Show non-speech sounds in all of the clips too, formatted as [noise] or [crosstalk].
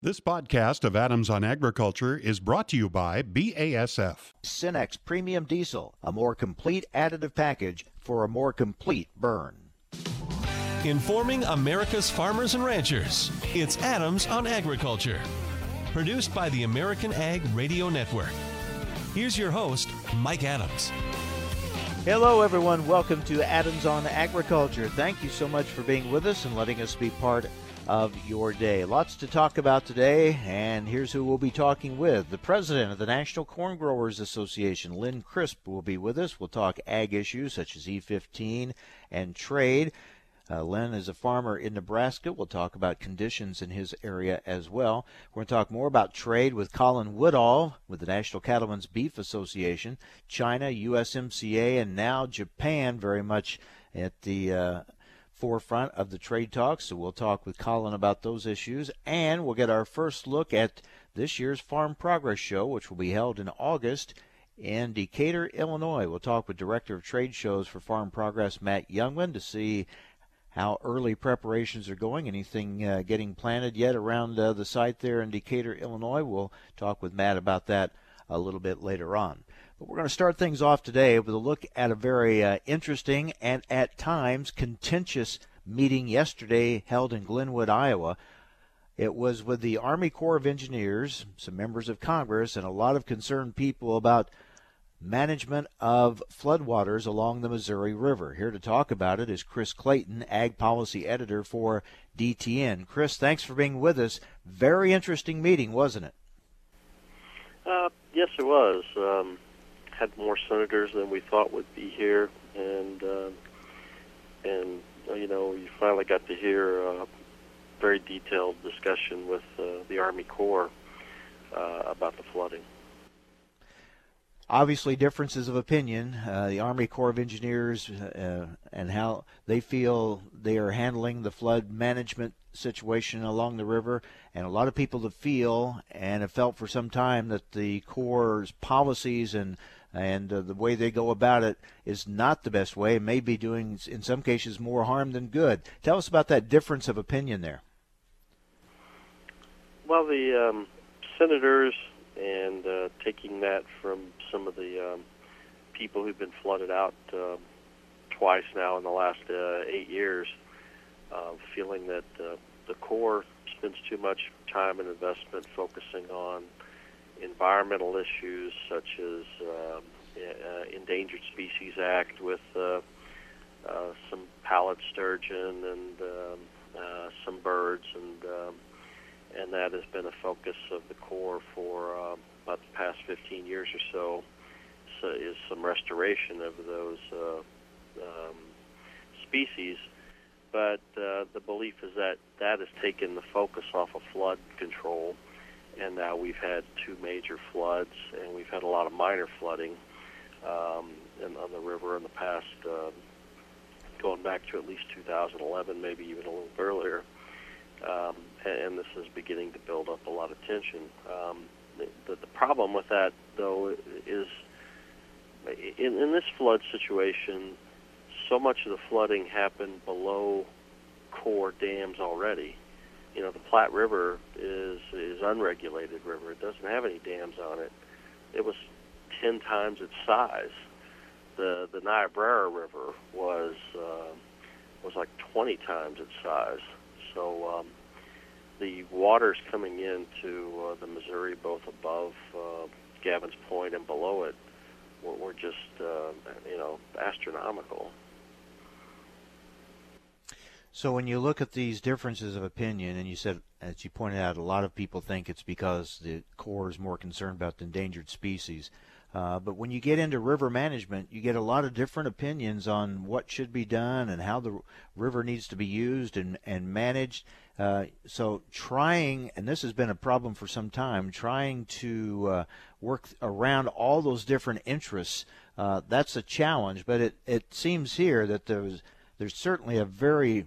This podcast of Adams on Agriculture is brought to you by BASF. Cenex Premium Diesel, a more complete additive package for a more complete burn. Informing America's farmers and ranchers, it's Adams on Agriculture. Produced by the American Ag Radio Network. Here's your host, Mike Adams. Hello, everyone. Welcome to Adams on Agriculture. Thank you so much for being with us and letting us be part of your day. Lots to talk about today, and here's who we'll be talking with. The president of the National Corn Growers Association, Lynn Chrisp, will be with us. We'll talk ag issues such as E15 and trade. Uh, Lynn is a farmer in Nebraska. We'll talk about conditions in his area as well. We're going to talk more about trade with Colin Woodall with the National Cattlemen's Beef Association, China, USMCA, and now Japan very much at the uh, forefront of the trade talks. So we'll talk with Colin about those issues, and we'll get our first look at this year's Farm Progress Show, which will be held in August in Decatur, Illinois. We'll talk with Director of Trade Shows for Farm Progress, Matt Jungmann, to see how early preparations are going. Anything uh, getting planted yet around uh, the site there in Decatur, Illinois? We'll talk with Matt about that a little bit later on. But we're going to start things off today with a look at a very uh, interesting and at times contentious meeting yesterday held in Glenwood, Iowa. It was with the Army Corps of Engineers, some members of Congress, and a lot of concerned people about management of floodwaters along the Missouri River. Here to talk about it is Chris Clayton, Ag Policy Editor for DTN. Chris, thanks for being with us. Very interesting meeting, wasn't it? Uh, yes, it was. Um, had more senators than we thought would be here, and uh, and uh, you know you finally got to hear a very detailed discussion with uh, the Army Corps uh, about the flooding. Obviously, differences of opinion. Uh, the Army Corps of Engineers uh, and how they feel they are handling the flood management situation along the river, and a lot of people that feel and have felt for some time that the Corps' policies and and uh, the way they go about it is not the best way. May be doing, in some cases, more harm than good. Tell us about that difference of opinion there. Well, the um, senators and uh, taking that from some of the um, people who've been flooded out uh, twice now in the last uh, eight years, uh, feeling that uh, the Corps spends too much time and investment focusing on environmental issues such as um, uh, Endangered Species Act with uh, uh, some pallid sturgeon and um, uh, some birds, and um, and that has been a focus of the Corps for uh, about the past 15 years or so. So is some restoration of those uh, um, species, but uh, the belief is that that has taken the focus off of flood control and now we've had two major floods, and we've had a lot of minor flooding um, in, on the river in the past, uh, going back to at least 2011, maybe even a little earlier. Um, and, and this is beginning to build up a lot of tension. Um, the, the problem with that, though, is in, in this flood situation, so much of the flooding happened below Corps dams already you know the Platte River is is unregulated river. It doesn't have any dams on it. It was ten times its size. The the Niobrara River was uh, was like twenty times its size. So um, the waters coming into uh, the Missouri, both above uh, Gavin's Point and below it, were, were just uh, you know astronomical. So when you look at these differences of opinion, and you said, as you pointed out, a lot of people think it's because the Corps is more concerned about the endangered species. Uh, but when you get into river management, you get a lot of different opinions on what should be done and how the river needs to be used and, and managed. Uh, so trying, and this has been a problem for some time, trying to uh, work around all those different interests, uh, that's a challenge. But it, it seems here that there's there's certainly a very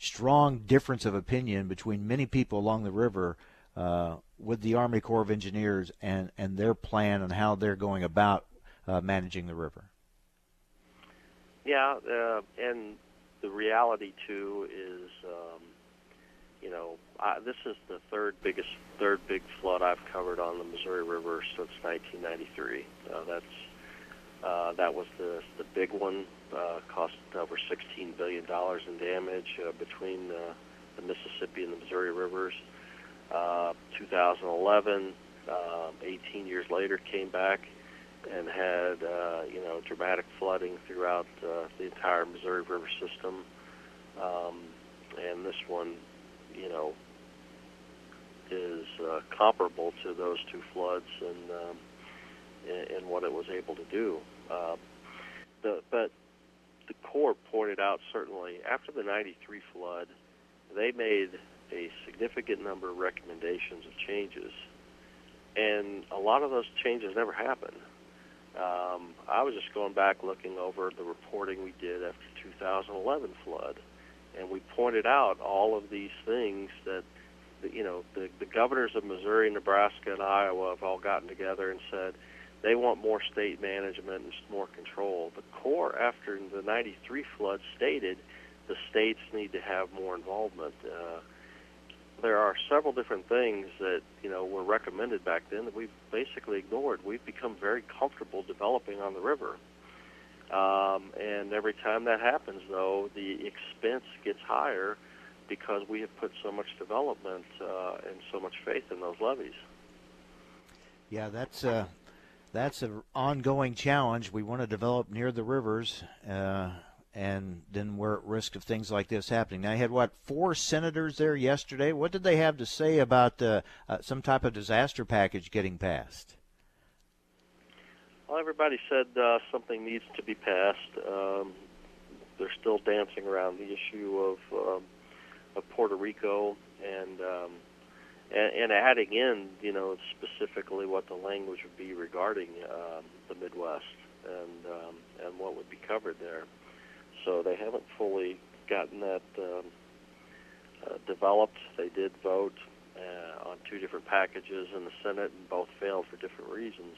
strong difference of opinion between many people along the river uh, with the Army Corps of Engineers and, and their plan and how they're going about uh, managing the river. Yeah, uh, and the reality too is, um, you know, I, this is the third biggest, third big flood I've covered on the Missouri River since 1993. Uh, that's uh, that was the the big one. Uh, cost over 16 billion dollars in damage uh, between uh, the Mississippi and the Missouri rivers. Uh, 2011, um, 18 years later, came back and had uh, you know dramatic flooding throughout uh, the entire Missouri River system. Um, and this one, you know, is uh, comparable to those two floods and um, in what it was able to do. Uh, the, but the Corps pointed out certainly after the 93 flood, they made a significant number of recommendations of changes, and a lot of those changes never happened. Um, I was just going back looking over the reporting we did after 2011 flood, and we pointed out all of these things that, you know, the, the governors of Missouri, Nebraska, and Iowa have all gotten together and said they want more state management and more control. The Corps, after the 93 flood, stated the states need to have more involvement. Uh, there are several different things that you know were recommended back then that we've basically ignored. We've become very comfortable developing on the river, um, and every time that happens, though, the expense gets higher because we have put so much development uh, and so much faith in those levees. Yeah, that's uh, that's an ongoing challenge. We want to develop near the rivers. Uh, and then we're at risk of things like this happening. Now, I had what four senators there yesterday. What did they have to say about uh, uh, some type of disaster package getting passed? Well, everybody said uh, something needs to be passed. Um, they're still dancing around the issue of um, of Puerto Rico and, um, and and adding in, you know, specifically what the language would be regarding um, the Midwest and um, and what would be covered there so they haven't fully gotten that um, uh, developed. They did vote uh, on two different packages in the Senate, and both failed for different reasons.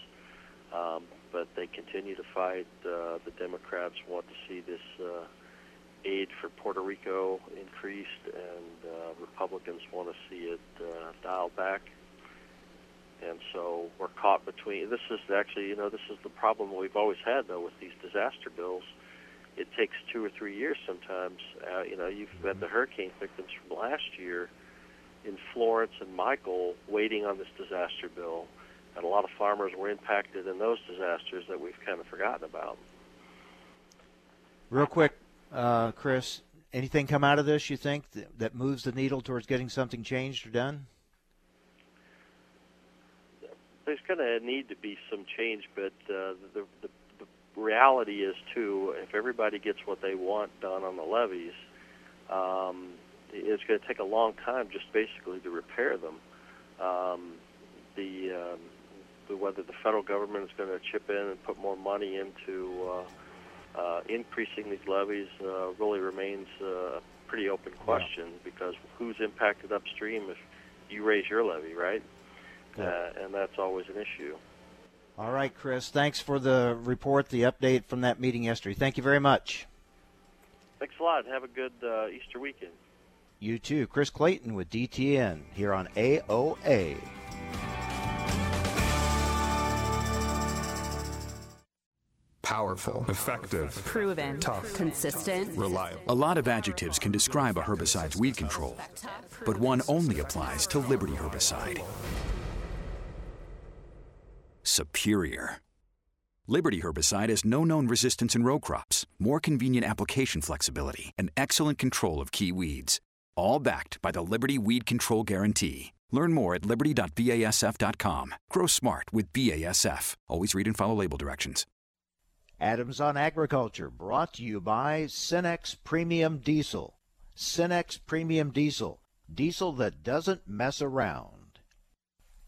Um, but they continue to fight. Uh, the Democrats want to see this uh, aid for Puerto Rico increased, and uh, Republicans want to see it uh, dialed back. And so we're caught between. This is actually, you know, this is the problem we've always had though with these disaster bills it takes two or three years sometimes. Uh, you know, you've had the hurricane victims from last year in Florence and Michael waiting on this disaster bill, and a lot of farmers were impacted in those disasters that we've kind of forgotten about. Real quick, uh, Chris, anything come out of this you think that, that moves the needle towards getting something changed or done? There's going to need to be some change, but uh, the, the reality is too, if everybody gets what they want done on the levees, um, it's going to take a long time just basically to repair them. Um, the, um, the whether the federal government is going to chip in and put more money into uh, uh, increasing these levees uh, really remains a pretty open question yeah. because who's impacted upstream if you raise your levee, right? Yeah. Uh, and that's always an issue. All right, Chris. Thanks for the report, the update from that meeting yesterday. Thank you very much. Thanks a lot. Have a good uh, Easter weekend. You too. Chris Clayton with DTN here on AOA. Powerful, effective, proven, tough, consistent, reliable. A lot of adjectives can describe a herbicide's weed control, but one only applies to Liberty herbicide superior. Liberty herbicide has no known resistance in row crops, more convenient application flexibility, and excellent control of key weeds. All backed by the Liberty Weed Control Guarantee. Learn more at liberty.basf.com. Grow smart with BASF. Always read and follow label directions. Adams on Agriculture brought to you by Cenex Premium Diesel. Cenex Premium Diesel. Diesel that doesn't mess around.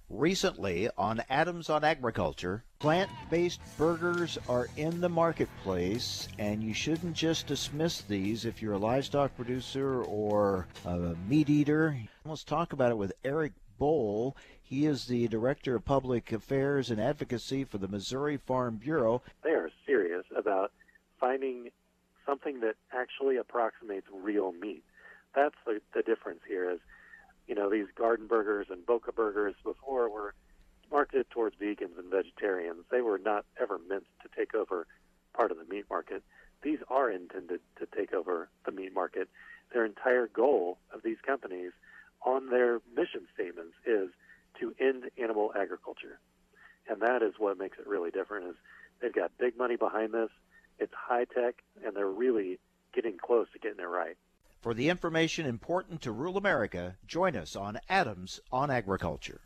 Recently on Adams on Agriculture, plant based burgers are in the marketplace, and you shouldn't just dismiss these if you're a livestock producer or a meat eater. Let's talk about it with Eric Bohl. He is the Director of Public Affairs and Advocacy for the Missouri Farm Bureau. They are serious about finding something that actually approximates real meat. That's the, the difference here is you know, these garden burgers and Boca burgers before were marketed towards vegans and vegetarians. They were not ever meant to take over part of the meat market. These are intended to take over the meat market. Their entire goal of these companies on their mission statements is to end animal agriculture. And that is what makes it really different is they've got big money behind this. It's high tech and they're really getting close to getting it right. For the information important to rural America, join us on Adams on Agriculture.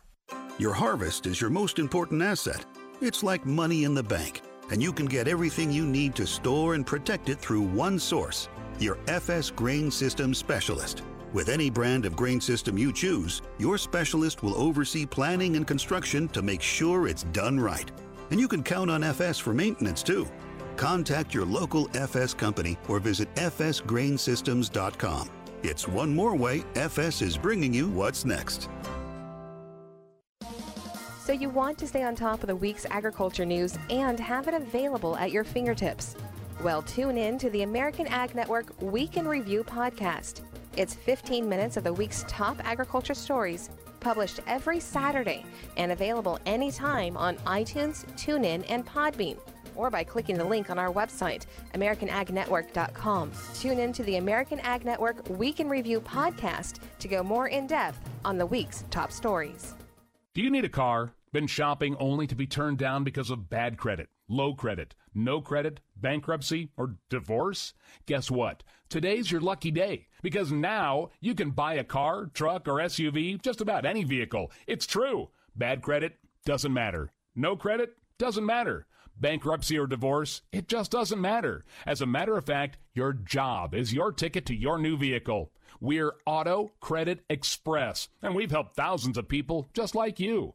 Your harvest is your most important asset. It's like money in the bank, and you can get everything you need to store and protect it through one source your FS Grain System Specialist. With any brand of grain system you choose, your specialist will oversee planning and construction to make sure it's done right. And you can count on FS for maintenance too. Contact your local FS company or visit fsgrainsystems.com. It's one more way FS is bringing you what's next. So you want to stay on top of the week's agriculture news and have it available at your fingertips. Well, tune in to the American Ag Network Week in Review podcast. It's 15 minutes of the week's top agriculture stories, published every Saturday and available anytime on iTunes, TuneIn, and Podbean, or by clicking the link on our website, AmericanAgNetwork.com. Tune in to the American Ag Network Week in Review podcast to go more in depth on the week's top stories. Do you need a car? Been shopping only to be turned down because of bad credit, low credit, no credit, bankruptcy, or divorce? Guess what? Today's your lucky day because now you can buy a car, truck, or SUV, just about any vehicle. It's true. Bad credit doesn't matter. No credit doesn't matter. Bankruptcy or divorce, it just doesn't matter. As a matter of fact, your job is your ticket to your new vehicle. We're Auto Credit Express, and we've helped thousands of people just like you.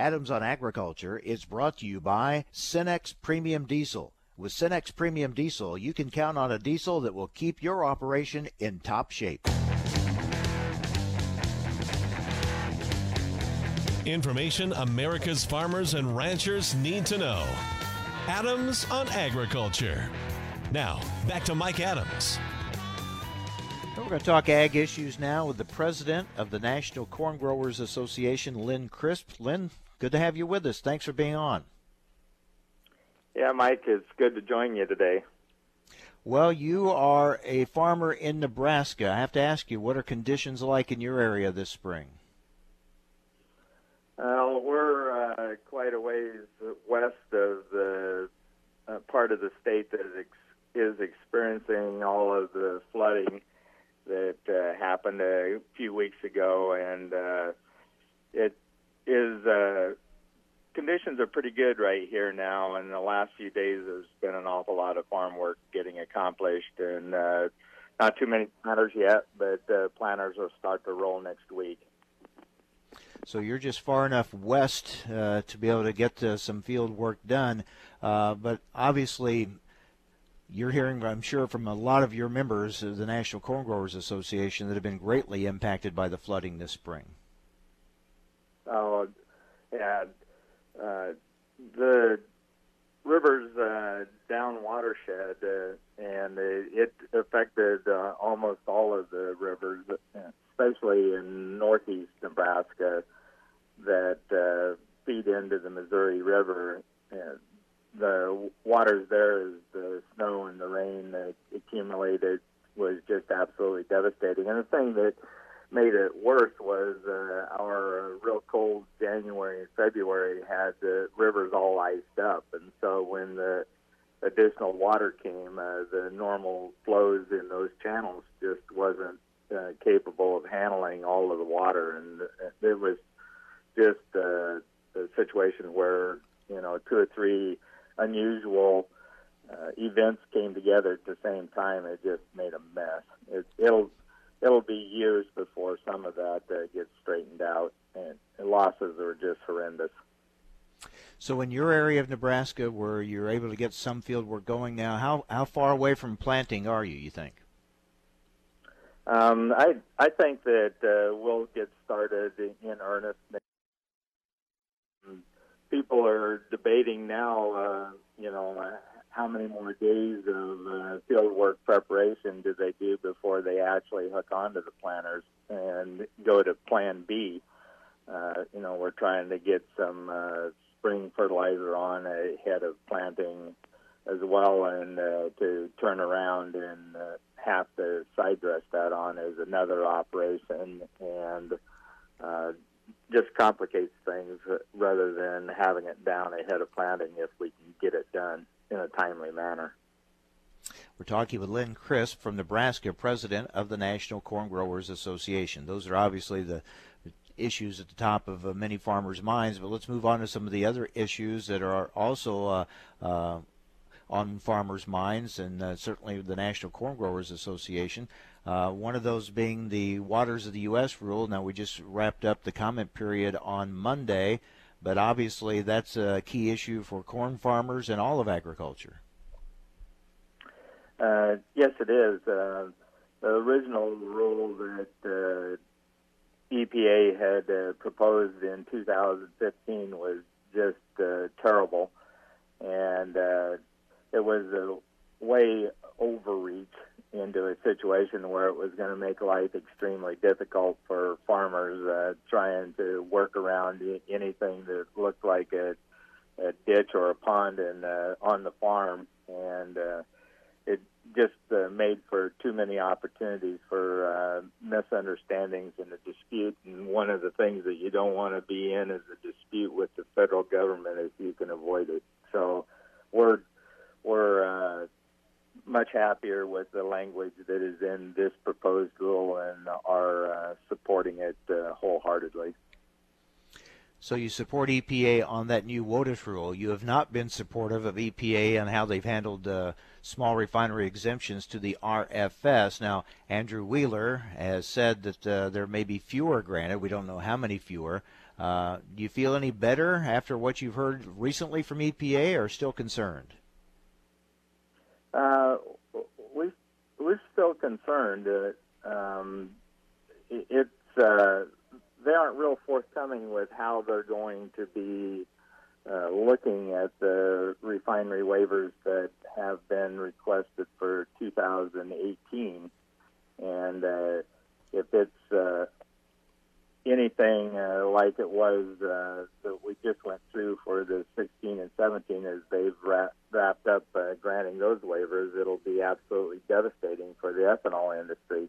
Adams on Agriculture is brought to you by Cenex Premium Diesel. With Cenex Premium Diesel, you can count on a diesel that will keep your operation in top shape. Information America's farmers and ranchers need to know. Adams on Agriculture. Now, back to Mike Adams. We're going to talk ag issues now with the president of the National Corn Growers Association, Lynn Chrisp. Lynn, good to have you with us. Thanks for being on. Yeah, Mike, it's good to join you today. Well, you are a farmer in Nebraska. I have to ask you, what are conditions like in your area this spring? Well, we're uh, quite a ways west of the uh, part of the state that is, ex- is experiencing all of the flooding that uh, happened a few weeks ago, and uh, it is uh, conditions are pretty good right here now. And the last few days, there's been an awful lot of farm work getting accomplished, and uh, not too many planters yet, but uh, planters will start to roll next week. So you're just far enough west uh, to be able to get uh, some field work done, uh, but obviously. You're hearing, I'm sure, from a lot of your members of the National Corn Growers Association that have been greatly impacted by the flooding this spring. Oh, yeah. Uh, the river's uh, down watershed, uh, and it, it affected uh, almost all of the rivers, especially in northeast Nebraska, that uh, feed into the Missouri River. And the waters there, as the snow and the rain that accumulated, was just absolutely devastating. And the thing that made it worse was uh, our uh, real cold January and February had the rivers all iced up, and so when the additional water came, uh, the normal flows in those channels just wasn't uh, capable of handling all of the water, and it was just uh, a situation where you know two or three unusual uh, events came together at the same time. It just made a mess. It, it'll it'll be years before some of that uh, gets straightened out, and, and losses are just horrendous. So, in your area of Nebraska, where you're able to get some field work going now, how how far away from planting are you? You think? Um, I I think that uh, we'll get started in earnest. People are debating now. Uh, you know, how many more days of uh, field work preparation do they do before they actually hook onto the planters and go to Plan B? Uh, you know, we're trying to get some uh, spring fertilizer on ahead of planting as well, and uh, to turn around and uh, have to side dress that on is another operation, and uh, just complicates things rather than having it down ahead of planting if we can get it done in a timely manner. We're talking with Lynn Chrisp from Nebraska, president of the National Corn Growers Association. Those are obviously the issues at the top of uh, many farmers' minds. But let's move on to some of the other issues that are also uh, uh, on farmers' minds, and uh, certainly the National Corn Growers Association. Uh, one of those being the Waters of the U.S. rule. Now, we just wrapped up the comment period on Monday, but obviously that's a key issue for corn farmers and all of agriculture. Uh, yes, it is. the original rule that EPA had uh, proposed in 2015 was just uh, terrible, and uh, it was a way overreach into a situation where it was going to make life extremely difficult for farmers uh, trying to work around anything that looked like a, a ditch or a pond in, uh, on the farm, and uh, it just uh, made for too many opportunities for uh, misunderstandings and a dispute. And one of the things that you don't want to be in is a dispute with the federal government if you can avoid it. So we're we're uh, much happier with the language that is in this proposed rule and are uh, supporting it uh, wholeheartedly. So you support EPA on that new WOTUS rule. You have not been supportive of EPA and how they've handled uh, small refinery exemptions to the RFS. Now, Andrew Wheeler has said that uh, there may be fewer granted. We don't know how many fewer. Uh, do you feel any better after what you've heard recently from EPA, or still concerned? Uh, we we're still concerned. Um, it's uh, they aren't real forthcoming with how they're going to be uh, looking at the refinery waivers that have been requested for 2018, and uh, if it's uh, anything uh, like it was uh, that we just went through for the 16 and 17, as they've wrapped, wrapped up uh, granting those waivers, it'll be absolutely devastating for the ethanol industry,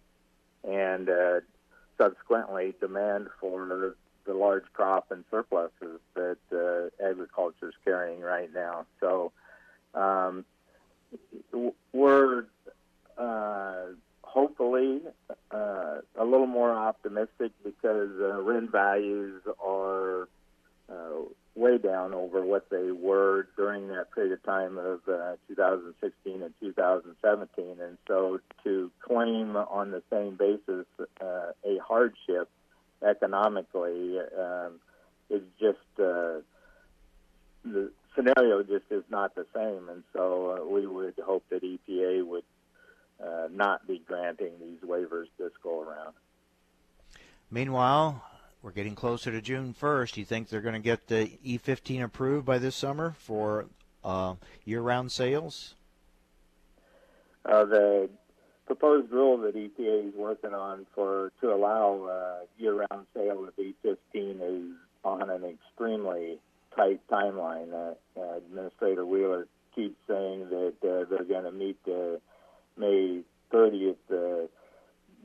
and subsequently demand for the large crop and surpluses that uh, agriculture is carrying right now. So um, we're uh, hopefully uh, a little more optimistic because uh, RIN values are uh, way down over what they were during that period of time of uh, 2016 and 2017. And so to claim on the same basis uh, a hardship economically um, is just uh, the scenario just is not the same. And so uh, we would hope that EPA would uh, not be granting these waivers this go around. Meanwhile, we're getting closer to June 1st. Do you think they're going to get the E15 approved by this summer for uh, year-round sales? Uh, the proposed rule that EPA is working on for to allow uh, year-round sale of E15 is on an extremely tight timeline. Uh, uh, Administrator Wheeler keeps saying that uh, they're going to meet the May 30th uh,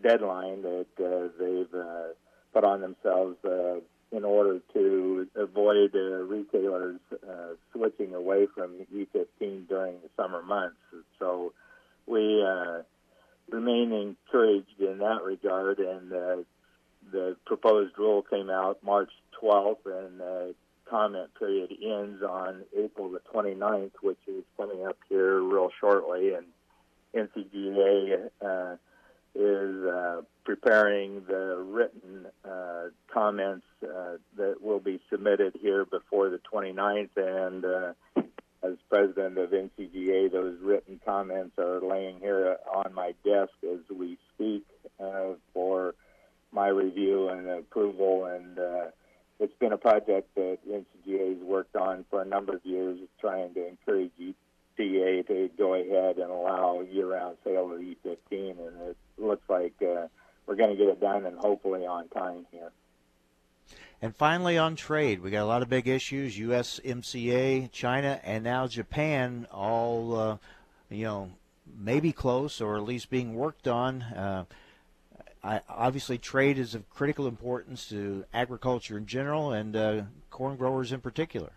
deadline that uh, they've uh, put on themselves uh, in order to avoid uh, retailers uh, switching away from E15 during the summer months. So we uh, remain encouraged in that regard, and uh, the proposed rule came out March 12th, and the comment period ends on April the 29th, which is coming up here real shortly, and NCGA uh, is uh, preparing the written uh, comments uh, that will be submitted here before the 29th. And uh, as president of NCGA, those written comments are laying here on my desk as we speak uh, for my review and approval. And it's been a project that NCGA has worked on for a number of years, trying to encourage EPA to go ahead and allow year-round sale of E15, and it looks like uh, we're going to get it done and hopefully on time here. And finally, on trade, we got a lot of big issues: USMCA, China, and now Japan. All uh, you know, maybe close or at least being worked on. Uh, I, obviously, trade is of critical importance to agriculture in general and uh, corn growers in particular.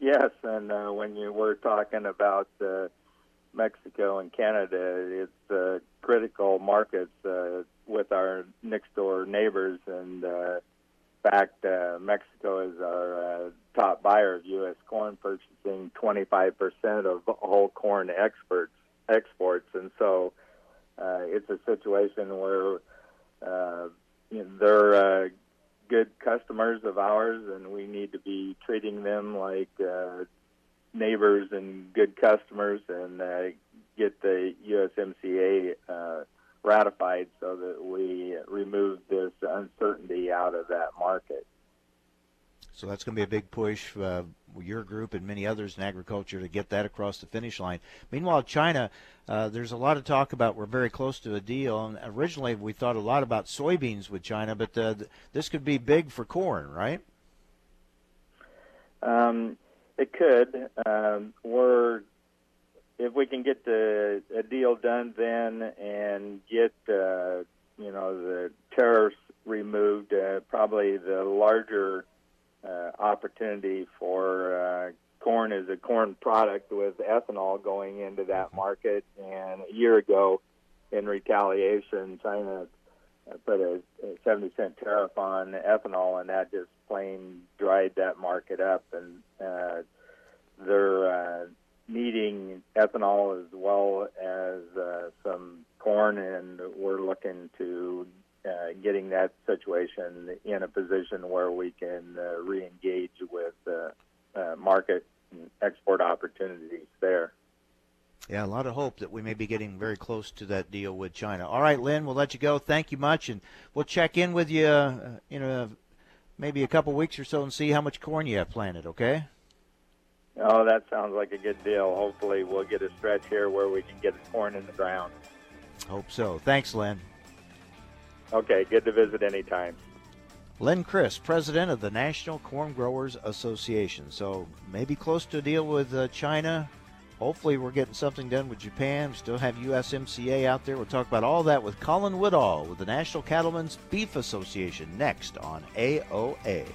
Yes, and uh, when you were talking about uh, Mexico and Canada, it's uh, critical markets uh, with our next door neighbors. And uh, in fact, uh, Mexico is our uh, top buyer of U.S. corn, purchasing 25% of whole corn exports. Exports, and so uh, it's a situation where uh, they're uh, good customers of ours, and we need to be treating them like uh, neighbors and good customers, and uh, get the USMCA uh, ratified so that we remove this uncertainty out of that market. So that's going to be a big push for uh, your group and many others in agriculture to get that across the finish line. Meanwhile, China, uh, there's a lot of talk about we're very close to a deal. And originally, we thought a lot about soybeans with China, but uh, this could be big for corn, right? Um, it could. Um, we're if we can get the a deal done then and get uh, you know the tariffs removed, uh, probably the larger uh, opportunity for uh, corn is a corn product with ethanol going into that market. And a year ago, in retaliation, China uh, put a, a 70 cent tariff on ethanol, and that just plain dried that market up. And uh, they're uh, needing ethanol as well as uh, some corn, and we're looking to uh, getting that situation in a position where we can uh, re-engage with uh, uh, market and export opportunities there. Yeah, a lot of hope that we may be getting very close to that deal with China. All right, Lynn, we'll let you go. Thank you much, and we'll check in with you, uh, you know, maybe a couple weeks or so, and see how much corn you have planted. Okay? Oh, that sounds like a good deal. Hopefully, we'll get a stretch here where we can get corn in the ground. Hope so. Thanks, Lynn. Okay, good to visit anytime. Lynn Chrisp, president of the National Corn Growers Association. So maybe close to a deal with uh, China. Hopefully, we're getting something done with Japan. We still have USMCA out there. We'll talk about all that with Colin Woodall with the National Cattlemen's Beef Association next on AOA.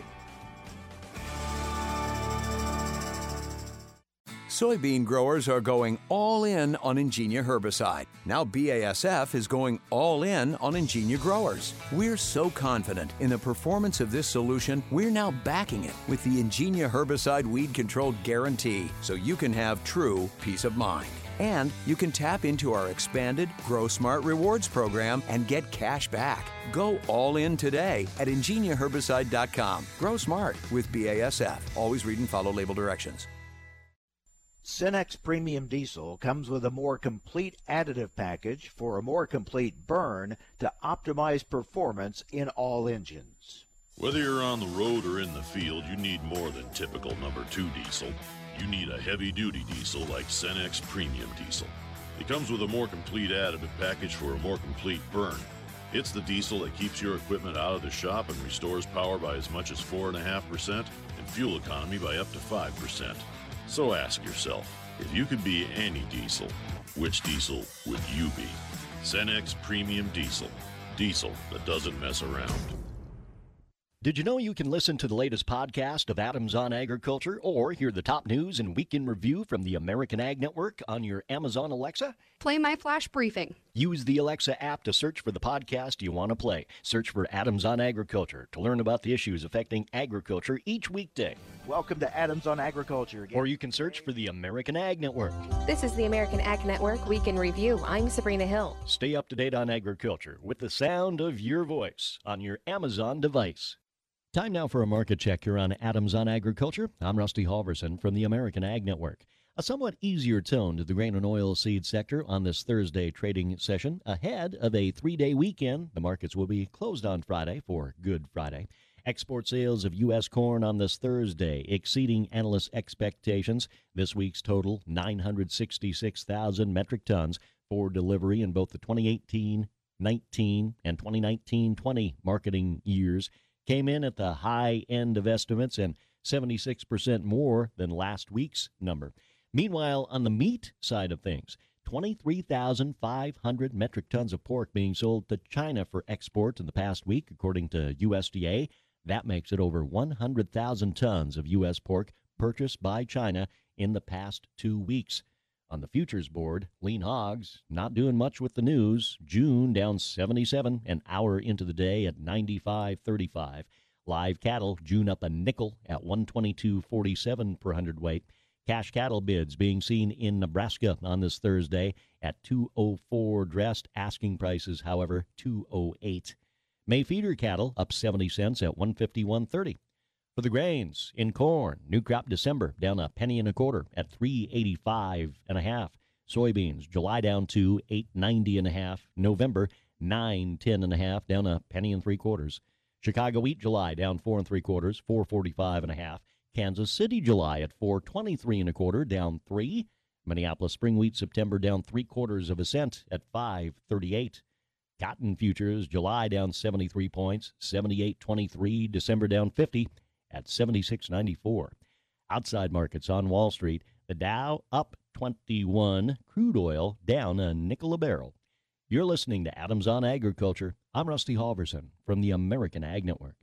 Soybean growers are going all in on Engenia herbicide. Now BASF is going all in on Engenia growers. We're so confident in the performance of this solution, we're now backing it with the Engenia herbicide weed control guarantee so you can have true peace of mind. And you can tap into our expanded Grow Smart Rewards program and get cash back. Go all in today at engeniaherbicide.com. Grow smart with BASF. Always read and follow label directions. Cenex Premium Diesel comes with a more complete additive package for a more complete burn to optimize performance in all engines. Whether you're on the road or in the field, you need more than typical number 2 diesel. You need a heavy duty diesel like Cenex Premium Diesel. It comes with a more complete additive package for a more complete burn. It's the diesel that keeps your equipment out of the shop and restores power by as much as 4.5% and fuel economy by up to 5%. So ask yourself, if you could be any diesel, which diesel would you be? Cenex Premium Diesel. Diesel that doesn't mess around. Did you know you can listen to the latest podcast of Adams on Agriculture or hear the top news and weekend review from the American Ag Network on your Amazon Alexa? Play my flash briefing Use the Alexa app to search for the podcast you want to play. Search for Adams on Agriculture to learn about the issues affecting agriculture each weekday. Welcome to Adams on Agriculture. Again. Or you can search for the American Ag Network. This is the American Ag Network Week in Review. I'm Sabrina Hill. Stay up to date on agriculture with the sound of your voice on your Amazon device. Time now for a market check here on Adams on Agriculture. I'm Rusty Halverson from the American Ag Network. A somewhat easier tone to the grain and oil seed sector on this Thursday trading session ahead of a three day weekend. The markets will be closed on Friday for Good Friday. Export sales of U.S. corn on this Thursday exceeding analyst expectations. This week's total 966,000 metric tons for delivery in both the 2018 19 and 2019 20 marketing years came in at the high end of estimates and 76% more than last week's number. Meanwhile, on the meat side of things, 23,500 metric tons of pork being sold to China for export in the past week, according to USDA. That makes it over 100,000 tons of U.S. pork purchased by China in the past two weeks. On the futures board, lean hogs not doing much with the news. June down 77, an hour into the day at 95.35. Live cattle, June up a nickel at 122.47 per hundredweight. Cash cattle bids being seen in Nebraska on this Thursday at 204 dressed. Asking prices, however, 208. May feeder cattle up 70 cents at 151.30. For the grains, in corn, new crop December down a penny and a quarter at 385 and a half. Soybeans, July down to 890 and a half. November, 910 and a half, down a penny and three quarters. Chicago wheat July down four and three quarters, 445 and a half. Kansas City July at 423 and a quarter, down three. Minneapolis spring wheat September down three quarters of a cent at 538. Cotton futures July down 73 points, 78.23. December down 50 at 76.94. Outside markets on Wall Street, the Dow up 21, crude oil down a nickel a barrel. You're listening to Adams on Agriculture. I'm Rusty Halverson from the American Ag Network.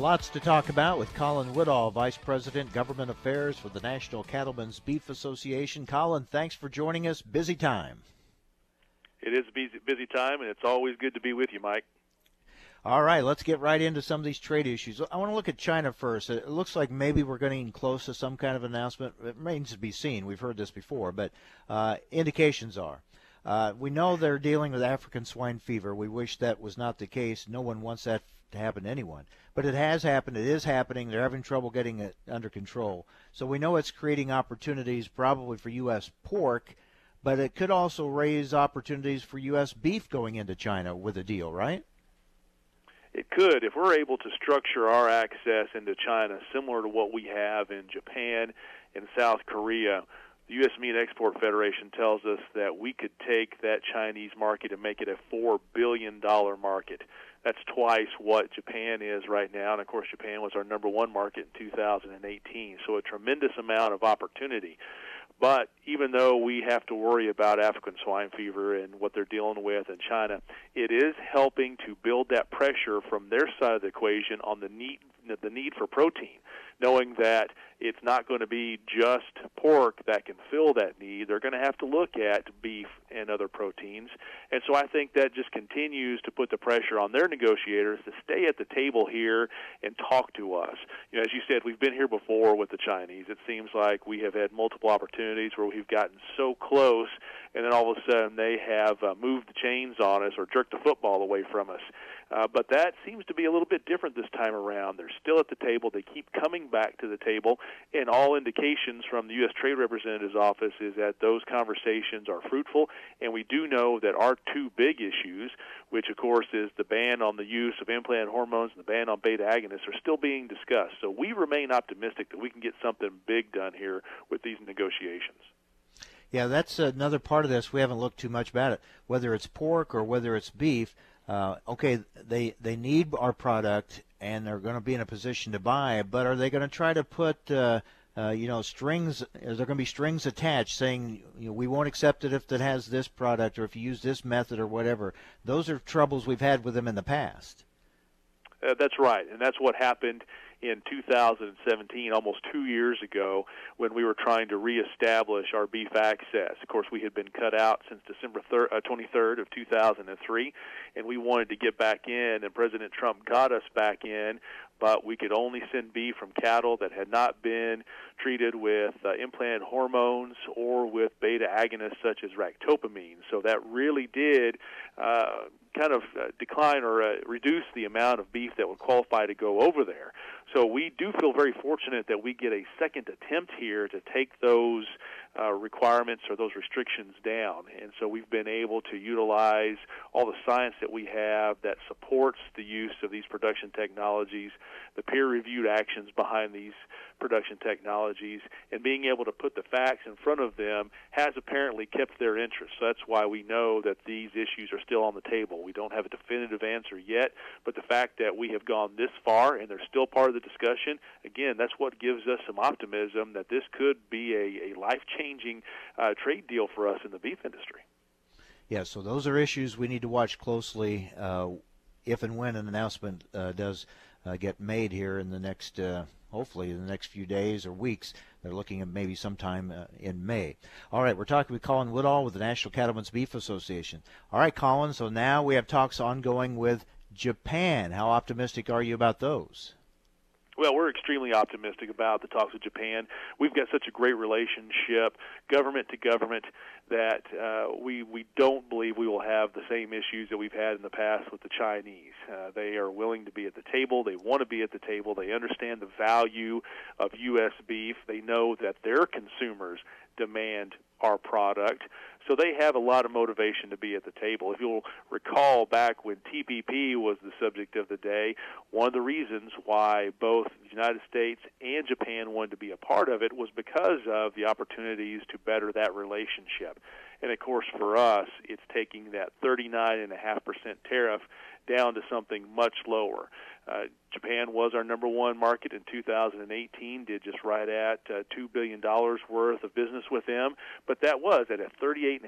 Lots to talk about with Colin Woodall, Vice President, Government Affairs for the National Cattlemen's Beef Association. Colin, thanks for joining us. Busy time. It is a busy, busy time, and it's always good to be with you, Mike. All right, let's get right into some of these trade issues. I want to look at China first. It looks like maybe we're getting close to some kind of announcement. It remains to be seen. We've heard this before, but uh, indications are. Uh, we know they're dealing with African swine fever. We wish that was not the case. No one wants that to happen to anyone. But it has happened. It is happening. They're having trouble getting it under control. So we know it's creating opportunities probably for U.S. pork, but it could also raise opportunities for U.S. beef going into China with a deal, right? It could. If we're able to structure our access into China similar to what we have in Japan and South Korea, the U.S. Meat Export Federation tells us that we could take that Chinese market and make it a $4 billion market. That's twice what Japan is right now. And of course, Japan was our number one market in 2018. So a tremendous amount of opportunity. But even though we have to worry about African swine fever and what they're dealing with in China, it is helping to build that pressure from their side of the equation on the need the need for protein, knowing that it's not going to be just pork that can fill that need. They're going to have to look at beef and other proteins. And so I think that just continues to put the pressure on their negotiators to stay at the table here and talk to us. You know, as you said, we've been here before with the Chinese. It seems like we have had multiple opportunities where we've gotten so close and then all of a sudden they have uh, moved the chains on us or jerked the football away from us. Uh, but that seems to be a little bit different this time around. They're still at the table. They keep coming back to the table, and all indications from the U.S. Trade Representative's office is that those conversations are fruitful. And we do know that our two big issues, which of course is the ban on the use of implant hormones and the ban on beta agonists, are still being discussed. So we remain optimistic that we can get something big done here with these negotiations. Yeah, that's another part of this. We haven't looked too much about it. Whether it's pork or whether it's beef, uh, okay, they they need our product and they're going to be in a position to buy. But are they going to try to put uh, uh, you know strings? Is there going to be strings attached saying you know, we won't accept it if it has this product or if you use this method or whatever? Those are troubles we've had with them in the past. Uh, that's right, and that's what happened in 2017, almost two years ago, when we were trying to reestablish our beef access. Of course, we had been cut out since December 3rd, uh, 23rd of 2003, and we wanted to get back in, and President Trump got us back in, but we could only send beef from cattle that had not been treated with uh, hormones or with beta agonists such as ractopamine. So that really did uh, kind of uh, decline or uh, reduce the amount of beef that would qualify to go over there. So we do feel very fortunate that we get a second attempt here to take those uh, requirements or those restrictions down. And so we've been able to utilize all the science that we have that supports the use of these production technologies, the peer reviewed actions behind these production technologies, and being able to put the facts in front of them has apparently kept their interest. So that's why we know that these issues are still on the table. We don't have a definitive answer yet, but the fact that we have gone this far and they're still part of the discussion, again, that's what gives us some optimism that this could be a, a life changing uh, trade deal for us in the beef industry. Yeah, so those are issues we need to watch closely uh, if and when an announcement uh, does uh, get made here in the next, uh, hopefully, in the next few days or weeks. They're looking at maybe sometime uh, in May. All right, we're talking with Colin Woodall with the National Cattlemen's Beef Association. All right, Colin, so now we have talks ongoing with Japan. How optimistic are you about those? Well, we're extremely optimistic about the talks with Japan. We've got such a great relationship, government to government, that uh, we we don't believe we will have the same issues that we've had in the past with the Chinese. Uh, they are willing to be at the table. They want to be at the table. They understand the value of U.S. beef. They know that their consumers demand our product. So they have a lot of motivation to be at the table. If you'll recall back when TPP was the subject of the day, one of the reasons why both the United States and Japan wanted to be a part of it was because of the opportunities to better that relationship. And of course, for us, it's taking that 39.5% tariff down to something much lower. Uh, Japan was our number one market in 2018, did just right at uh, $2 billion worth of business with them, but that was at a 38.5%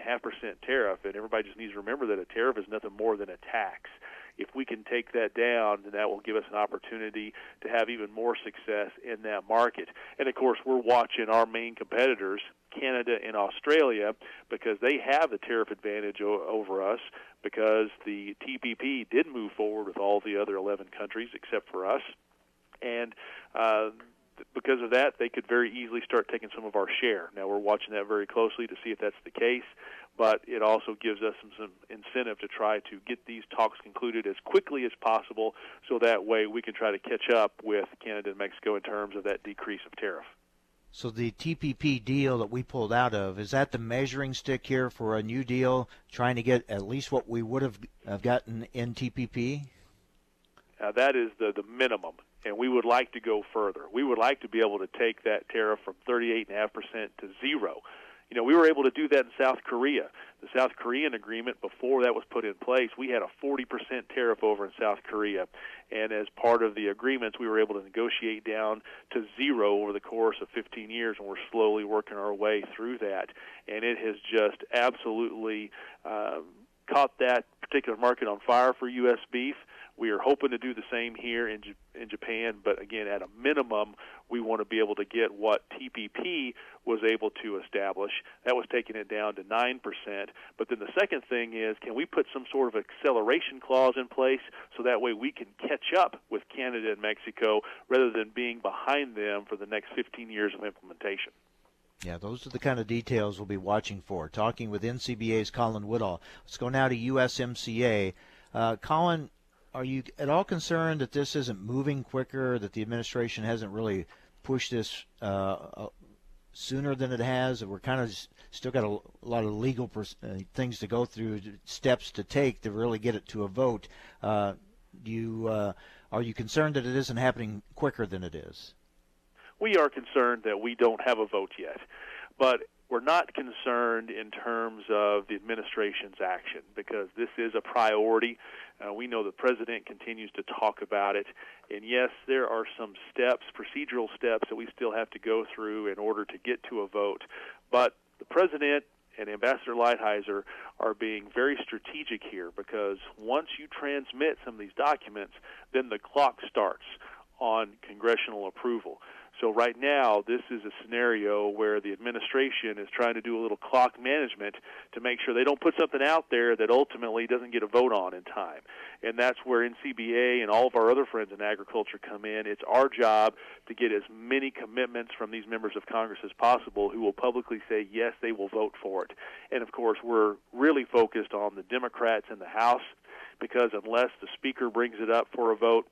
tariff, and everybody just needs to remember that a tariff is nothing more than a tax. If we can take that down, then that will give us an opportunity to have even more success in that market. And of course, we're watching our main competitors, Canada and Australia, because they have the tariff advantage o- over us because the TPP did move forward with all the other 11 countries except for us. And uh, because of that, they could very easily start taking some of our share. Now, we're watching that very closely to see if that's the case, but it also gives us some, some incentive to try to get these talks concluded as quickly as possible so that way we can try to catch up with Canada and Mexico in terms of that decrease of tariff. So the TPP deal that we pulled out of is that the measuring stick here for a new deal, trying to get at least what we would have, have gotten in TPP? Uh, that is the the minimum, and we would like to go further. We would like to be able to take that tariff from 38.5% to zero You know, we were able to do that in South Korea. The South Korean agreement, before that was put in place, we had a 40% tariff over in South Korea. And as part of the agreements, we were able to negotiate down to zero over the course of 15 years, and we're slowly working our way through that. And it has just absolutely uh, caught that particular market on fire for U.S. beef. We are hoping to do the same here in in Japan, but again, at a minimum, we want to be able to get what TPP was able to establish. That was taking it down to nine percent. But then the second thing is, can we put some sort of acceleration clause in place so that way we can catch up with Canada and Mexico rather than being behind them for the next 15 years of implementation? Yeah, those are the kind of details we'll be watching for. Talking with NCBA's Colin Woodall. Let's go now to USMCA. Uh, Colin, are you at all concerned that this isn't moving quicker, that the administration hasn't really pushed this uh, uh, sooner than it has? We're kind of still got a, a lot of legal pers- uh, things to go through, steps to take to really get it to a vote. Uh, you uh, are you concerned that it isn't happening quicker than it is? We are concerned that we don't have a vote yet, but we're not concerned in terms of the administration's action because this is a priority. Uh, we know the president continues to talk about it. And yes, there are some steps, procedural steps, that we still have to go through in order to get to a vote. But the president and Ambassador Lighthizer are being very strategic here because once you transmit some of these documents, then the clock starts on congressional approval. So right now, this is a scenario where the administration is trying to do a little clock management to make sure they don't put something out there that ultimately doesn't get a vote on in time. And that's where NCBA and all of our other friends in agriculture come in. It's our job to get as many commitments from these members of Congress as possible who will publicly say yes, they will vote for it. And of course, we're really focused on the Democrats in the House because unless the Speaker brings it up for a vote,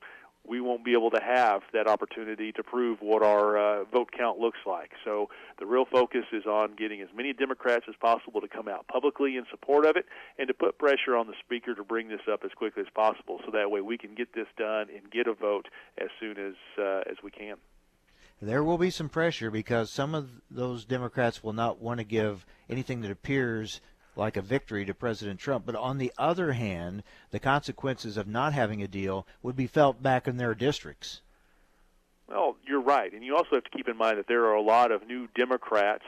we won't be able to have that opportunity to prove what our uh, vote count looks like. So the real focus is on getting as many Democrats as possible to come out publicly in support of it and to put pressure on the Speaker to bring this up as quickly as possible so that way we can get this done and get a vote as soon as, uh, as we can. There will be some pressure because some of those Democrats will not want to give anything that appears like a victory to President Trump. But on the other hand, the consequences of not having a deal would be felt back in their districts. Well, you're right. And you also have to keep in mind that there are a lot of new Democrats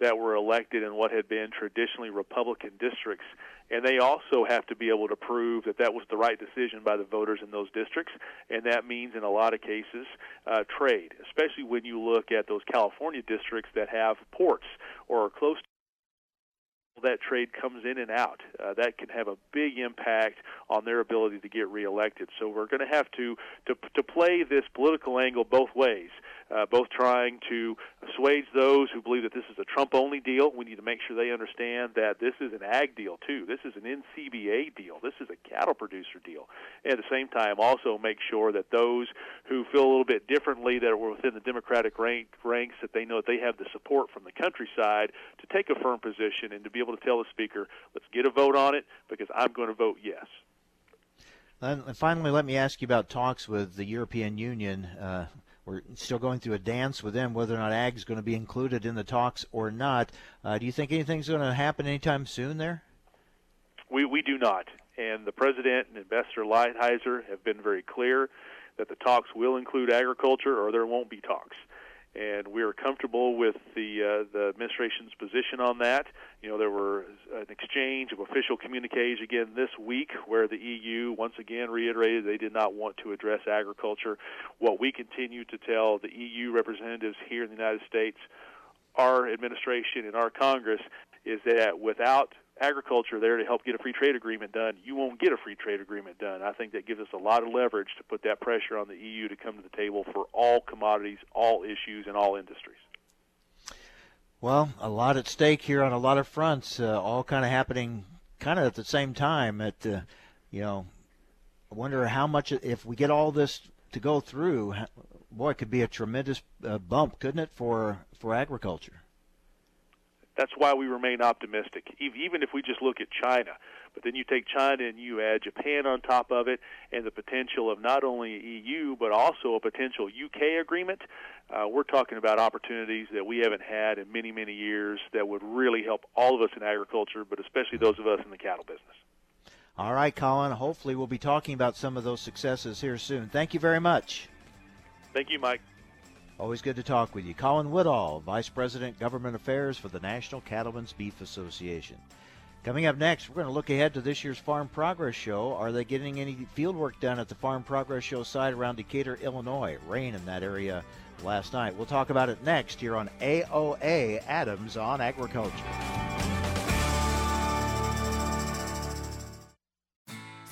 that were elected in what had been traditionally Republican districts. And they also have to be able to prove that that was the right decision by the voters in those districts. And that means, in a lot of cases, uh, trade, especially when you look at those California districts that have ports or are close that trade comes in and out. Uh, that can have a big impact on their ability to get reelected. So we're going to have to to to play this political angle both ways uh, both trying to assuage those who believe that this is a Trump only deal. We need to make sure they understand that this is an ag deal, too. This is an NCBA deal. This is a cattle producer deal. And at the same time, also make sure that those who feel a little bit differently that are within the Democratic rank, ranks, that they know that they have the support from the countryside to take a firm position and to be able to tell the Speaker, let's get a vote on it because I'm going to vote yes. And finally, let me ask you about talks with the European Union. Uh, we're still going through a dance with them whether or not ag is going to be included in the talks or not. Uh, do you think anything's going to happen anytime soon there? We we do not, and the president and Ambassador Lighthizer have been very clear that the talks will include agriculture, or there won't be talks and we are comfortable with the uh, the administration's position on that. You know, there were an exchange of official communiques again this week where the EU once again reiterated they did not want to address agriculture. What we continue to tell the EU representatives here in the United States, our administration and our Congress is that without agriculture there to help get a free trade agreement done, you won't get a free trade agreement done. I think that gives us a lot of leverage to put that pressure on the EU to come to the table for all commodities, all issues, and all industries. Well, a lot at stake here on a lot of fronts, uh, all kind of happening kind of at the same time. At uh, you know, I wonder how much if we get all this to go through. Boy, it could be a tremendous uh, bump, couldn't it, for for agriculture? That's why we remain optimistic, even if we just look at China. But then you take China and you add Japan on top of it, and the potential of not only EU but also a potential UK agreement. uh, we're talking about opportunities that we haven't had in many, many years that would really help all of us in agriculture, but especially those of us in the cattle business. All right, Colin. Hopefully, we'll be talking about some of those successes here soon. Thank you very much. Thank you, Mike. Always good to talk with you. Colin Woodall, Vice President, Government Affairs for the National Cattlemen's Beef Association. Coming up next, we're going to look ahead to this year's Farm Progress Show. Are they getting any field work done at the Farm Progress Show site around Decatur, Illinois? Rain in that area last night. We'll talk about it next here on AOA Adams on Agriculture.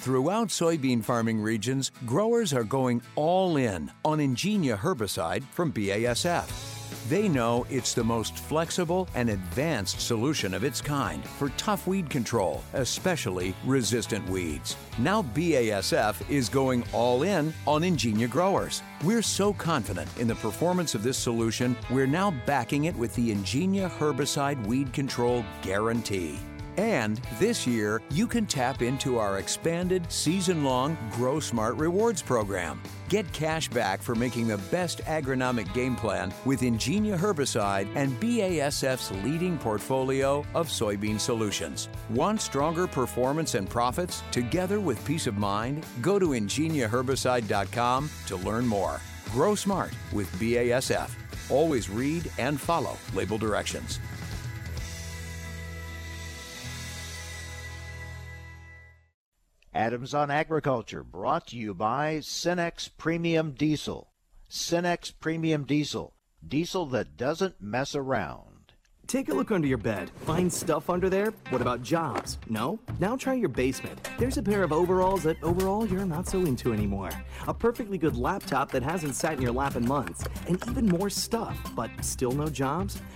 Throughout soybean farming regions, growers are going all in on Engenia herbicide from BASF. They know it's the most flexible and advanced solution of its kind for tough weed control, especially resistant weeds. Now BASF is going all in on Engenia growers. We're so confident in the performance of this solution, we're now backing it with the Engenia herbicide weed control guarantee. And this year, you can tap into our expanded season long Grow Smart Rewards program. Get cash back for making the best agronomic game plan with Engenia herbicide and BASF's leading portfolio of soybean solutions. Want stronger performance and profits together with peace of mind? Go to engeniaherbicide.com to learn more. Grow smart with BASF. Always read and follow label directions. Adams on Agriculture, brought to you by Cenex Premium Diesel. Cenex Premium Diesel, diesel that doesn't mess around. Take a look under your bed. Find stuff under there? What about jobs? No? Now try your basement. There's a pair of overalls that overall you're not so into anymore. A perfectly good laptop that hasn't sat in your lap in months. And even more stuff, but still no jobs?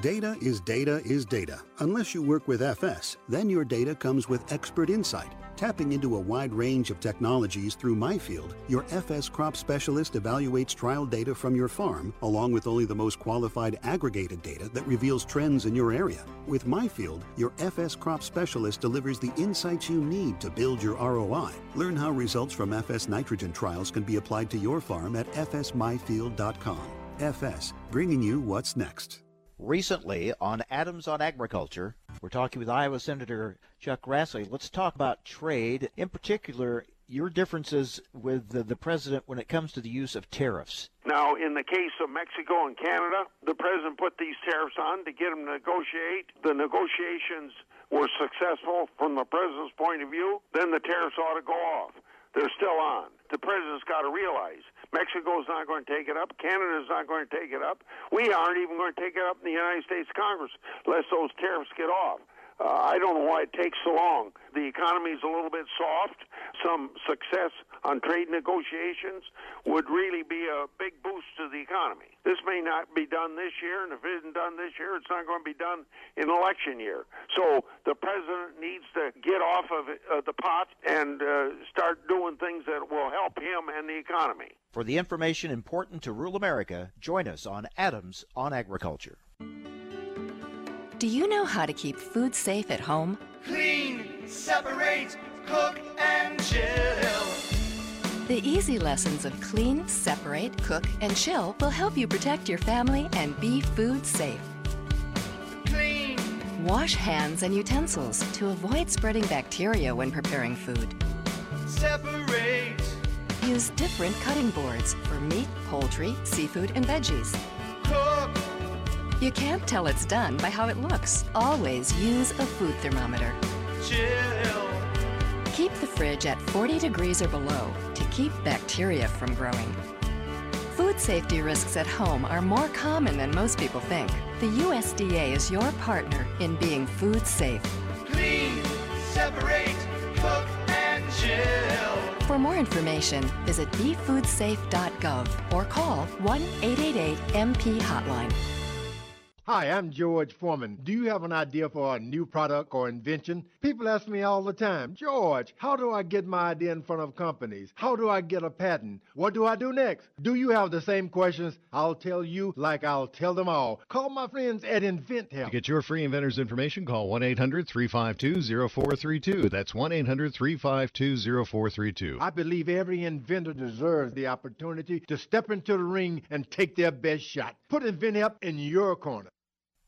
Data is data is data. Unless you work with FS, then your data comes with expert insight. Tapping into a wide range of technologies through MyField, your FS crop specialist evaluates trial data from your farm along with only the most qualified aggregated data that reveals trends in your area. With MyField, your FS crop specialist delivers the insights you need to build your ROI. Learn how results from FS nitrogen trials can be applied to your farm at fsmyfield.com. FS, bringing you what's next. Recently on Adams on Agriculture, we're talking with Iowa Senator Chuck Grassley. Let's talk about trade, in particular, your differences with the, the president when it comes to the use of tariffs. Now, in the case of Mexico and Canada, the president put these tariffs on to get them to negotiate. The negotiations were successful from the president's point of view. Then the tariffs ought to go off. They're still on. The president's got to realize Mexico's not going to take it up. Canada's not going to take it up. We aren't even going to take it up in the United States Congress unless those tariffs get off. Uh, I don't know why it takes so long. The economy is a little bit soft. Some success on trade negotiations would really be a big boost to the economy. This may not be done this year, and if it isn't done this year, it's not going to be done in election year. So the president needs to get off of uh, the pot and uh, start doing things that will help him and the economy. For the information important to rural America, join us on Adams on Agriculture. Do you know how to keep food safe at home? Clean, separate, cook, and chill. The easy lessons of clean, separate, cook, and chill will help you protect your family and be food safe. Clean. Wash hands and utensils to avoid spreading bacteria when preparing food. Separate. Use different cutting boards for meat, poultry, seafood, and veggies. You can't tell it's done by how it looks. Always use a food thermometer. Chill. Keep the fridge at 40 degrees or below to keep bacteria from growing. Food safety risks at home are more common than most people think. The USDA is your partner in being food safe. Clean, separate, cook, and chill. For more information, visit befoodsafe.gov or call 1 888 MP Hotline. Hi, I'm George Foreman. Do you have an idea for a new product or invention? People ask me all the time, George, how do I get my idea in front of companies? How do I get a patent? What do I do next? Do you have the same questions? I'll tell you like I'll tell them all. Call my friends at InventHelp. To get your free inventor's information, call 1 800 352 0432. That's 1 800 352 0432. I believe every inventor deserves the opportunity to step into the ring and take their best shot. Put InventHelp in your corner.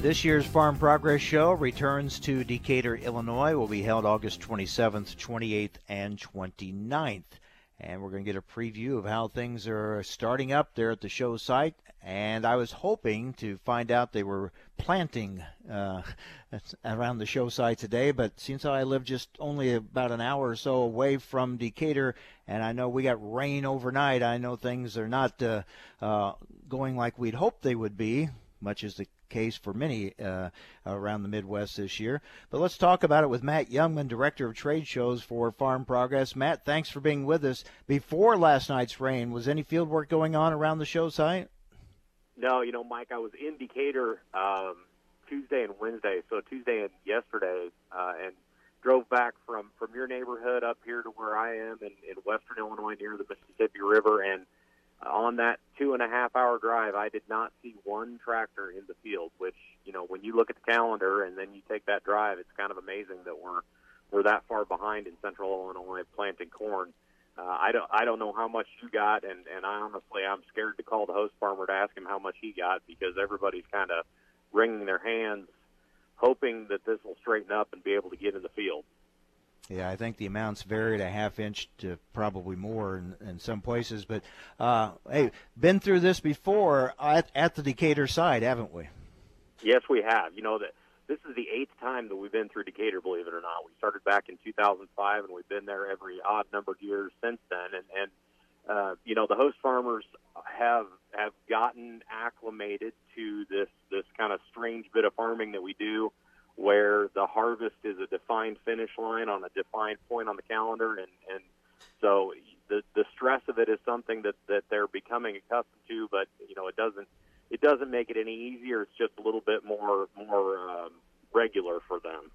This year's Farm Progress Show returns to Decatur, Illinois. Will be held August 27th, 28th, and 29th. And we're going to get a preview of how things are starting up there at the show site. And I was hoping to find out they were planting uh, [laughs] around the show site today, but since I live just only about an hour or so away from Decatur, and I know we got rain overnight, I know things are not uh, uh, going like we'd hoped they would be, much as the case for many uh, around the Midwest this year. But let's talk about it with Matt Jungmann, Director of Trade Shows for Farm Progress. Matt, thanks for being with us. Before last night's rain, was any field work going on around the show site? No, you know, Mike, I was in Decatur um, Tuesday and Wednesday, so Tuesday and yesterday, uh, and drove back from from your neighborhood up here to where I am in, in western Illinois near the Mississippi River, and on that two and a half hour drive, I did not see one tractor in the field. Which you know, when you look at the calendar and then you take that drive, it's kind of amazing that we're we're that far behind in central Illinois planting corn. Uh, I don't I don't know how much you got, and and I honestly I'm scared to call the host farmer to ask him how much he got because everybody's kind of wringing their hands, hoping that this will straighten up and be able to get in the field. Yeah, I think the amounts varied a half inch to probably more in, in some places. But uh, hey, been through this before at, at the Decatur side, haven't we? Yes, we have. You know that this is the eighth time that we've been through Decatur. Believe it or not, we started back in 2005, and we've been there every odd number of years since then. And, and uh, you know, the host farmers have have gotten acclimated to this this kind of strange bit of farming that we do where the harvest is a defined finish line on a defined point on the calendar and and so the the stress of it is something that that they're becoming accustomed to but you know it doesn't it doesn't make it any easier. It's just a little bit more more um, regular for them.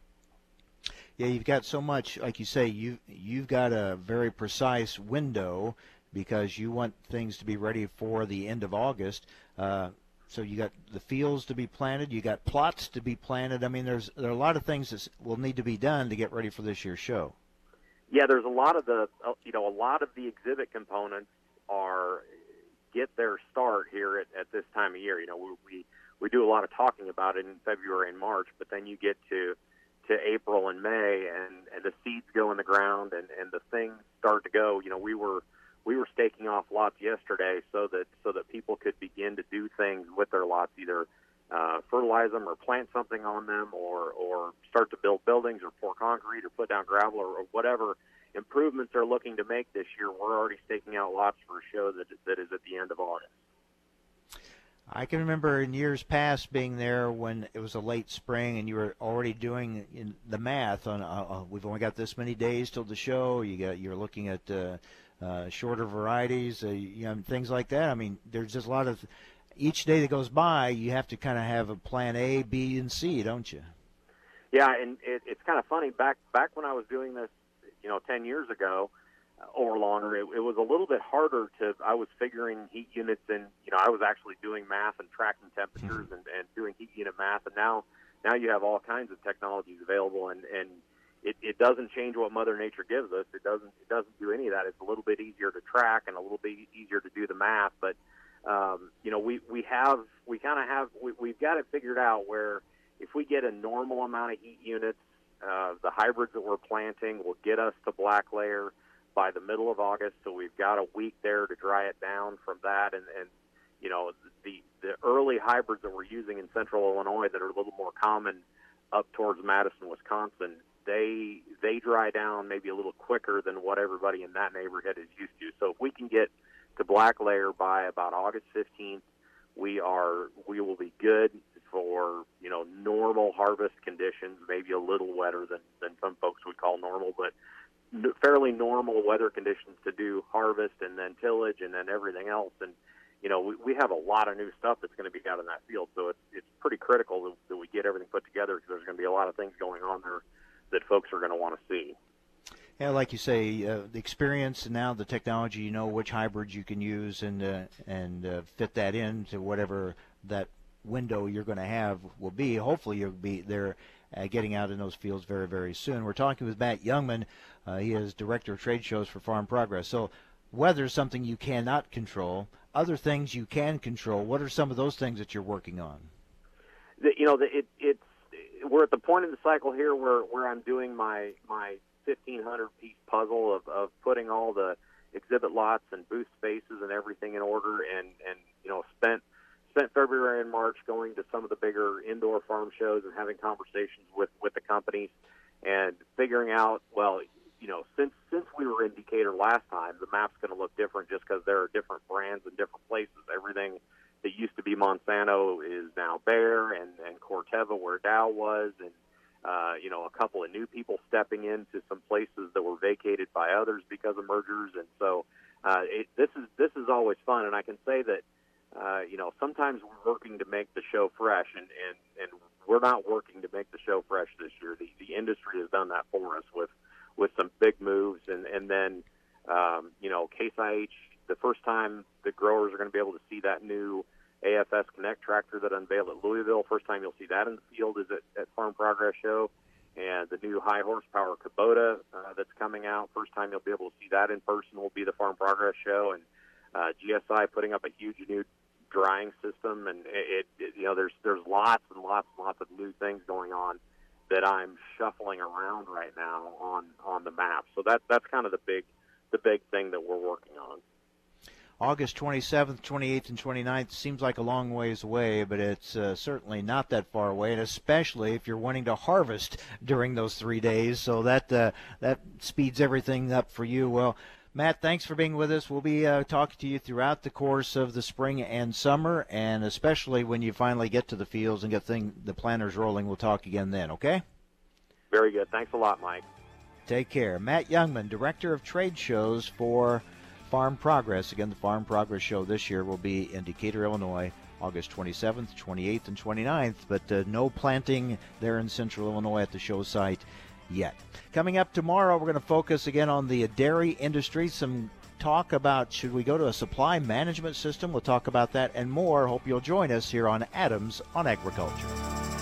Yeah you've got so much like you say you you've got a very precise window because you want things to be ready for the end of August. Uh, so you got the fields to be planted, you got plots to be planted. I mean, there's there are a lot of things that will need to be done to get ready for this year's show. Yeah, there's a lot of the uh, you know a lot of the exhibit components are get their start here at, at this time of year. You know, we, we we do a lot of talking about it in February and March, but then you get to to April and May, and and the seeds go in the ground, and and the things start to go. You know, we were we were staking off lots yesterday so that so that people could begin to do things with their lots, either uh, fertilize them or plant something on them or or start to build buildings or pour concrete or put down gravel or, or whatever improvements they're looking to make this year, we're already staking out lots for a show that that is at the end of August. I can remember in years past being there when it was a late spring and you were already doing in the math on. Uh, uh, we've only got this many days till the show. You got you're looking at uh, uh, shorter varieties, uh, you know, things like that. I mean, there's just a lot of. Each day that goes by, you have to kind of have a plan A, B, and C, don't you? Yeah, and it, it's kind of funny. Back back when I was doing this, you know, ten years ago uh, or longer, it, it was a little bit harder to. I was figuring heat units, and you know, I was actually doing math and tracking temperatures and, and doing heat unit math. And now, now you have all kinds of technologies available, and and it, it doesn't change what Mother Nature gives us. It doesn't it doesn't do any of that. It's a little bit easier to track and a little bit easier to do the math. But um, you know, we we have we kind of have we, we've got it figured out where if we get a normal amount of heat units, uh, the hybrids that we're planting will get us to black layer by the middle of August. So we've got a week there to dry it down from that, and and you know the the early hybrids that we're using in Central Illinois that are a little more common up towards Madison, Wisconsin they they dry down maybe a little quicker than what everybody in that neighborhood is used to. So if we can get to black layer by about August 15th, we are we will be good for you know normal harvest conditions, maybe a little wetter than than some folks would call normal, but fairly normal weather conditions to do harvest and then tillage and then everything else. And you know we, we have a lot of new stuff that's going to be out in that field, so it's it's pretty critical that, that we get everything put together because there's going to be a lot of things going on there that folks are going to want to see. Yeah, like you say, uh, the experience and now the technology, you know which hybrids you can use and uh, and uh, fit that into whatever that window you're going to have will be. Hopefully, you'll be there uh, getting out in those fields very, very soon. We're talking with Matt Jungmann. Uh, he is director of trade shows for Farm Progress. So, weather is something you cannot control. Other things you can control. What are some of those things that you're working on? The, you know, the, it, it's we're at the point in the cycle here where where I'm doing my my 1500 piece puzzle of of putting all the exhibit lots and booth spaces and everything in order and and you know spent spent February and March going to some of the bigger indoor farm shows and having conversations with with the companies and figuring out well you know since since we were in Decatur last time the map's going to look different just because there are different brands in different places everything that used to be Monsanto is now Bayer, and and Corteva where Dow was, and uh, you know a couple of new people stepping into some places that were vacated by others because of mergers, and so uh, it, this is this is always fun, and I can say that uh, you know sometimes we're working to make the show fresh, and and and we're not working to make the show fresh this year. The the industry has done that for us with with some big moves, and and then um, you know Case IH the first time the growers are going to be able to see that new AFS Connect tractor that unveiled at Louisville. First time you'll see that in the field is at, at Farm Progress Show. And the new high horsepower Kubota uh, that's coming out. First time you'll be able to see that in person will be the Farm Progress Show. And uh, GSI putting up a huge new drying system. And it, it, you know, there's there's lots and lots and lots of new things going on that I'm shuffling around right now on on the map. So that that's kind of the big the big thing that we're working on. August 27th, 28th, and 29th seems like a long ways away, but it's uh, certainly not that far away, and especially if you're wanting to harvest during those three days. So that uh, that speeds everything up for you. Well, Matt, thanks for being with us. We'll be uh, talking to you throughout the course of the spring and summer, and especially when you finally get to the fields and get thing, the planters rolling. We'll talk again then. Okay? Very good. Thanks a lot, Mike. Take care. Matt Jungmann, Director of Trade Shows for Farm Progress. Again, the Farm Progress Show this year will be in Decatur, Illinois, August 27th, 28th, and 29th, but uh, no planting there in central Illinois at the show site yet. Coming up tomorrow, we're going to focus again on the dairy industry. Some talk about should we go to a supply management system? We'll talk about that and more. Hope you'll join us here on Adams on Agriculture.